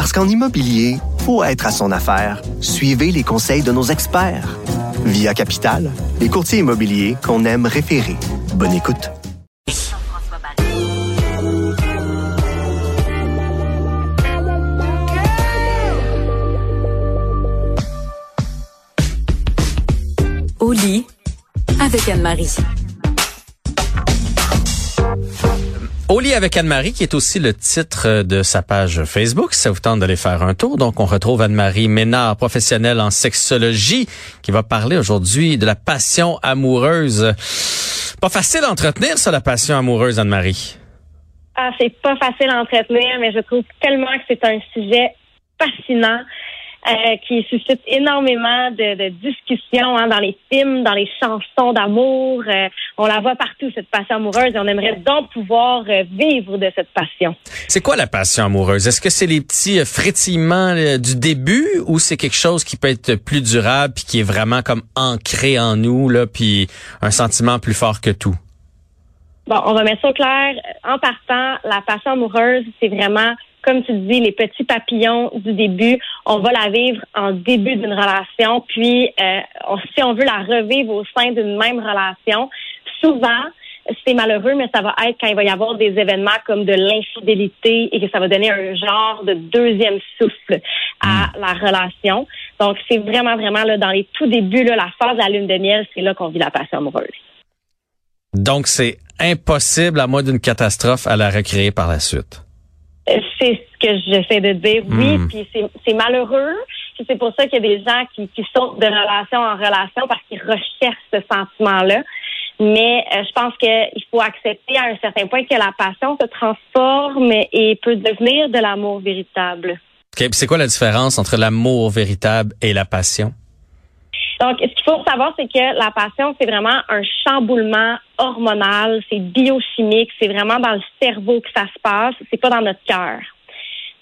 Parce qu'en immobilier, faut être à son affaire. Suivez les conseils de nos experts. Via Capital, les courtiers immobiliers qu'on aime référer. Bonne écoute. Au lit avec Anne-Marie. Au lit avec Anne-Marie, qui est aussi le titre de sa page Facebook. Ça vous tente d'aller faire un tour. Donc, on retrouve Anne-Marie Ménard, professionnelle en sexologie, qui va parler aujourd'hui de la passion amoureuse. Pas facile à entretenir, ça, la passion amoureuse, Anne-Marie. Ah, c'est pas facile à entretenir, mais je trouve tellement que c'est un sujet fascinant. Euh, qui suscite énormément de, de discussions hein, dans les films, dans les chansons d'amour. Euh, on la voit partout, cette passion amoureuse, et on aimerait donc pouvoir euh, vivre de cette passion. C'est quoi la passion amoureuse? Est-ce que c'est les petits frétillements du début ou c'est quelque chose qui peut être plus durable puis qui est vraiment comme ancré en nous, là, puis un sentiment plus fort que tout? Bon, on va mettre ça au clair. En partant, la passion amoureuse, c'est vraiment comme tu dis, les petits papillons du début, on va la vivre en début d'une relation, puis euh, si on veut la revivre au sein d'une même relation, souvent, c'est malheureux, mais ça va être quand il va y avoir des événements comme de l'infidélité et que ça va donner un genre de deuxième souffle à hmm. la relation. Donc, c'est vraiment, vraiment là, dans les tout débuts, là, la phase de la lune de miel, c'est là qu'on vit la passion amoureuse. Donc, c'est impossible, à moins d'une catastrophe, à la recréer par la suite. C'est ce que j'essaie de dire, oui, hmm. puis c'est malheureux. C'est pour ça qu'il y a des gens qui, qui sautent de relation en relation parce qu'ils recherchent ce sentiment-là. Mais euh, je pense qu'il faut accepter à un certain point que la passion se transforme et peut devenir de l'amour véritable. Okay, c'est quoi la différence entre l'amour véritable et la passion? Donc, ce qu'il faut savoir, c'est que la passion, c'est vraiment un chamboulement hormonal, c'est biochimique, c'est vraiment dans le cerveau que ça se passe, c'est pas dans notre cœur.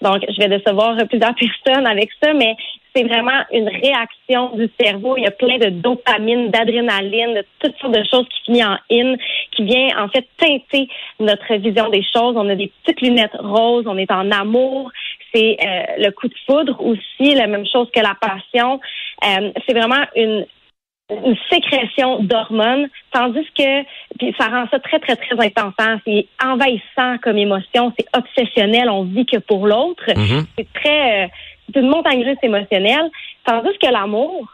Donc, je vais décevoir plusieurs personnes avec ça, mais c'est vraiment une réaction du cerveau. Il y a plein de dopamine, d'adrénaline, de toutes sortes de choses qui finissent en in, qui vient en fait teinter notre vision des choses. On a des petites lunettes roses, on est en amour. C'est euh, le coup de foudre aussi, la même chose que la passion. Euh, c'est vraiment une une sécrétion d'hormones, tandis que puis ça rend ça très, très, très intense. Hein. C'est envahissant comme émotion, c'est obsessionnel, on vit que pour l'autre. Mm-hmm. C'est très euh, c'est une montagne russe émotionnelle. Tandis que l'amour,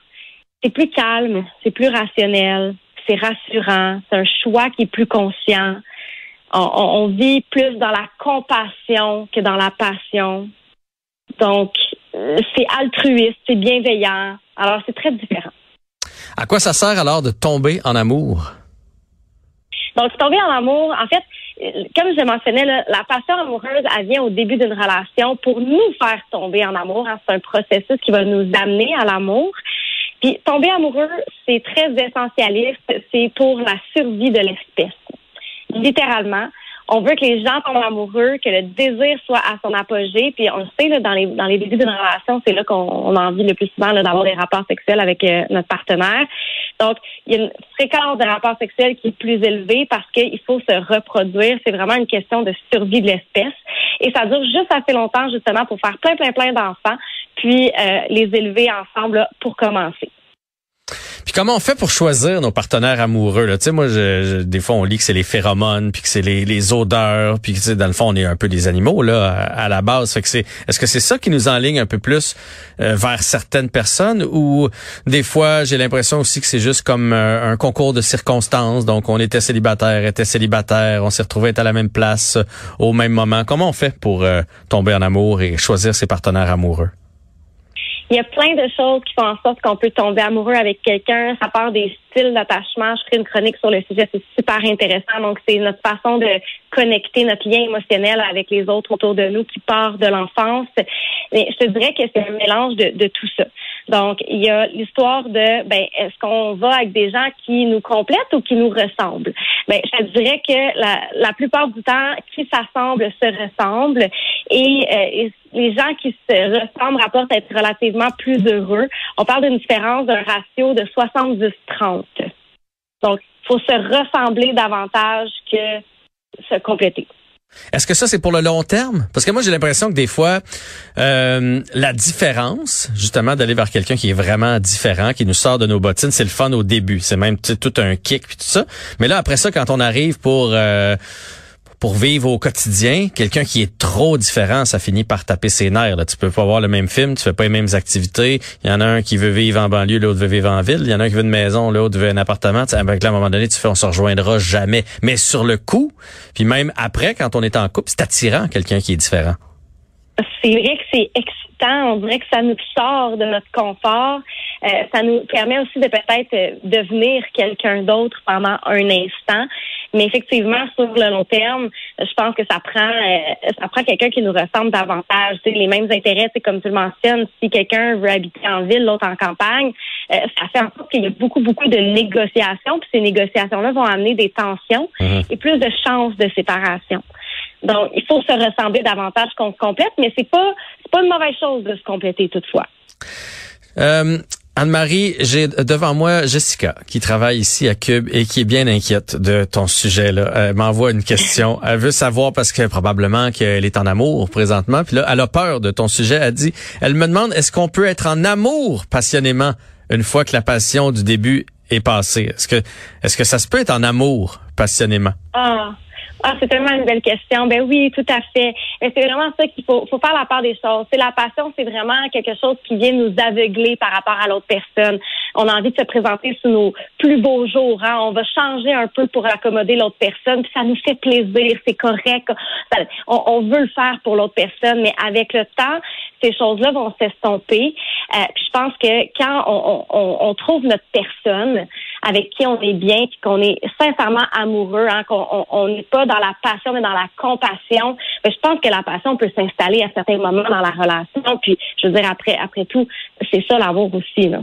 c'est plus calme, c'est plus rationnel, c'est rassurant, c'est un choix qui est plus conscient. On, on, vit plus dans la compassion que dans la passion. Donc, euh, c'est altruiste, c'est bienveillant. Alors, c'est très différent. À quoi ça sert alors de tomber en amour? Donc, tomber en amour, en fait, comme je mentionnais, la passion amoureuse, elle vient au début d'une relation pour nous faire tomber en amour. Hein. C'est un processus qui va nous amener à l'amour. Puis tomber amoureux, c'est très essentialiste. C'est pour la survie de l'espèce. Littéralement, on veut que les gens tombent amoureux, que le désir soit à son apogée. Puis on le sait, là, dans, les, dans les débuts d'une relation, c'est là qu'on a envie le plus souvent d'avoir des rapports sexuels avec euh, notre partenaire. Donc, il y a une fréquence de rapports sexuels qui est plus élevée parce qu'il faut se reproduire. C'est vraiment une question de survie de l'espèce. Et ça dure juste assez longtemps, justement, pour faire plein, plein, plein d'enfants, puis euh, les élever ensemble pour commencer. Puis comment on fait pour choisir nos partenaires amoureux là? Tu sais moi je, des fois on lit que c'est les phéromones puis que c'est les, les odeurs puis que dans le fond on est un peu des animaux là à, la base. Fait que c'est est-ce que c'est ça qui nous enligne un peu plus euh, vers certaines personnes? Ou des fois j'ai l'impression aussi que c'est juste comme euh, un concours de circonstances. Donc on était célibataire était célibataire on s'est retrouvé à la même place euh, au même moment. Comment on fait pour tomber en amour et choisir ses partenaires amoureux? Il y a plein de choses qui font en sorte qu'on peut tomber amoureux avec quelqu'un. Ça part des styles d'attachement. Je ferai une chronique sur le sujet, c'est super intéressant. Donc, c'est notre façon de connecter notre lien émotionnel avec les autres autour de nous qui part de l'enfance. Mais je te dirais que c'est un mélange de, de tout ça. Donc, il y a l'histoire de, ben, est-ce qu'on va avec des gens qui nous complètent ou qui nous ressemblent? Ben, je te dirais que la, la plupart du temps, qui s'assemblent se ressemblent et, euh, les gens qui se ressemblent rapportent être relativement plus heureux. On parle d'une différence d'un ratio de 70-30. Donc, il faut se ressembler davantage que se compléter. Est-ce que ça, c'est pour le long terme? Parce que moi, j'ai l'impression que des fois, euh, la différence, justement, d'aller vers quelqu'un qui est vraiment différent, qui nous sort de nos bottines, c'est le fun au début. C'est même tout un kick puis tout ça. Mais là, après ça, quand on arrive pour... Euh, pour vivre au quotidien, quelqu'un qui est trop différent, ça finit par taper ses nerfs. Là. Tu peux pas voir le même film, tu fais pas les mêmes activités. Il y en a un qui veut vivre en banlieue, l'autre veut vivre en ville. Il y en a un qui veut une maison, l'autre veut un appartement. avec là, à un moment donné, tu fais, on se rejoindra jamais. Mais sur le coup, puis même après, quand on est en couple, c'est attirant quelqu'un qui est différent. C'est vrai que c'est excitant. On dirait que ça nous sort de notre confort. Euh, ça nous permet aussi de peut-être euh, devenir quelqu'un d'autre pendant un instant. Mais effectivement, sur le long terme, je pense que ça prend euh, ça prend quelqu'un qui nous ressemble davantage. Les mêmes intérêts, c'est comme tu le mentionnes, si quelqu'un veut habiter en ville, l'autre en campagne, euh, ça fait en sorte qu'il y a beaucoup, beaucoup de négociations. Puis ces négociations-là vont amener des tensions mhm. et plus de chances de séparation. Donc, il faut se ressembler davantage qu'on se complète, mais c'est pas c'est pas une mauvaise chose de se compléter toutefois. Euh, Anne-Marie, j'ai devant moi Jessica qui travaille ici à Cube et qui est bien inquiète de ton sujet. Là. Elle m'envoie une question. Elle veut savoir parce que probablement qu'elle est en amour présentement. Puis là, elle a peur de ton sujet. Elle dit, elle me demande est-ce qu'on peut être en amour passionnément une fois que la passion du début est passée? Est-ce que est-ce que ça se peut être en amour passionnément? Ah. Ah, c'est tellement une belle question. Ben oui, tout à fait. Mais c'est vraiment ça qu'il faut, faut faire la part des choses. C'est la passion, c'est vraiment quelque chose qui vient nous aveugler par rapport à l'autre personne. On a envie de se présenter sous nos plus beaux jours. Hein. On va changer un peu pour accommoder l'autre personne. Puis ça nous fait plaisir, c'est correct. on, veut le faire pour l'autre personne, mais avec le temps, ces choses-là vont s'estomper. Euh, je pense que quand on, on, on trouve notre personne, avec qui on est bien, puis qu'on est sincèrement amoureux, hein, qu'on n'est pas dans la passion, mais dans la compassion. Mais je pense que la passion peut s'installer à certains moments dans la relation. Puis, je veux dire, après, après tout, c'est ça l'amour aussi. Là.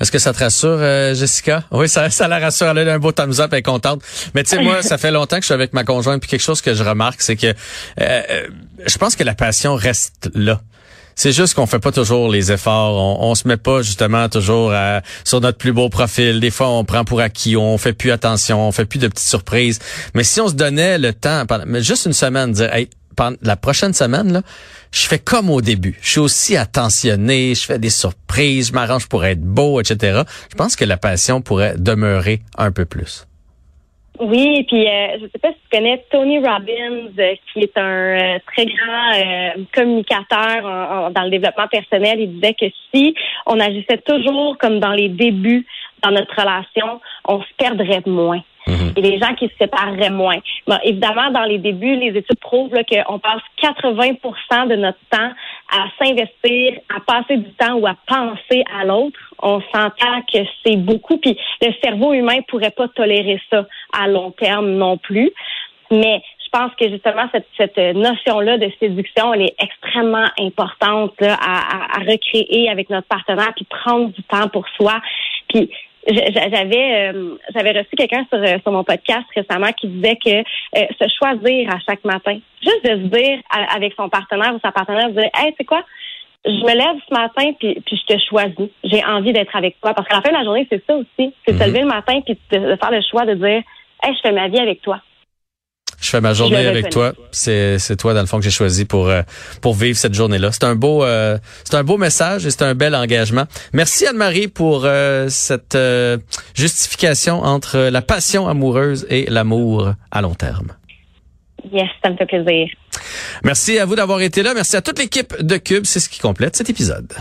Est-ce que ça te rassure, euh, Jessica? Oui, ça, ça la rassure. Elle a un beau thumbs up, elle est contente. Mais tu sais, moi, ça fait longtemps que je suis avec ma conjointe, puis quelque chose que je remarque, c'est que euh, euh, je pense que la passion reste là. C'est juste qu'on fait pas toujours les efforts. On, on se met pas justement toujours sur notre plus beau profil. Des fois, on prend pour acquis, on fait plus attention, on fait plus de petites surprises. Mais si on se donnait le temps, mais juste une semaine, dire, hey, la prochaine semaine, là, je fais comme au début. Je suis aussi attentionné, je fais des surprises, je m'arrange pour être beau, etc. Je pense que la passion pourrait demeurer un peu plus. Oui, puis euh, je sais pas si tu connais Tony Robbins, euh, qui est un euh, très grand euh, communicateur dans le développement personnel. Il disait que si on agissait toujours comme dans les débuts dans notre relation, on se perdrait moins. Mhm. Et les gens qui se sépareraient moins. Bon, évidemment, dans les débuts, les études prouvent qu'on passe 80% de notre temps à s'investir, à passer du temps ou à penser à l'autre. On s'entend que c'est beaucoup. Puis le cerveau humain pourrait pas tolérer ça à long terme non plus. Mais je pense que justement cette, cette notion-là de séduction, elle est extrêmement importante à, à, recréer avec notre partenaire, puis prendre du temps pour soi. Puis j'avais euh, j'avais reçu quelqu'un sur, euh, sur mon podcast récemment qui disait que euh, se choisir à chaque matin, juste de se dire avec son partenaire ou sa partenaire, de dire hey c'est quoi, je me lève ce matin puis, puis je te choisis, j'ai envie d'être avec toi parce qu'à la fin de la journée c'est ça aussi, c'est se mm-hmm. lever le matin puis de, de, faire le choix de dire hey je fais ma vie avec toi. Je fais ma journée avec toi. C'est c'est toi dans le fond que j'ai choisi pour euh, pour vivre cette journée-là. C'est un beau euh, c'est un beau message et c'est un bel engagement. Merci Anne-Marie pour euh, cette justification entre la passion amoureuse et l'amour à long terme. Yes, ça me fait plaisir. Merci à vous d'avoir été là. Merci à toute l'équipe de Cube. C'est ce qui complète cet épisode.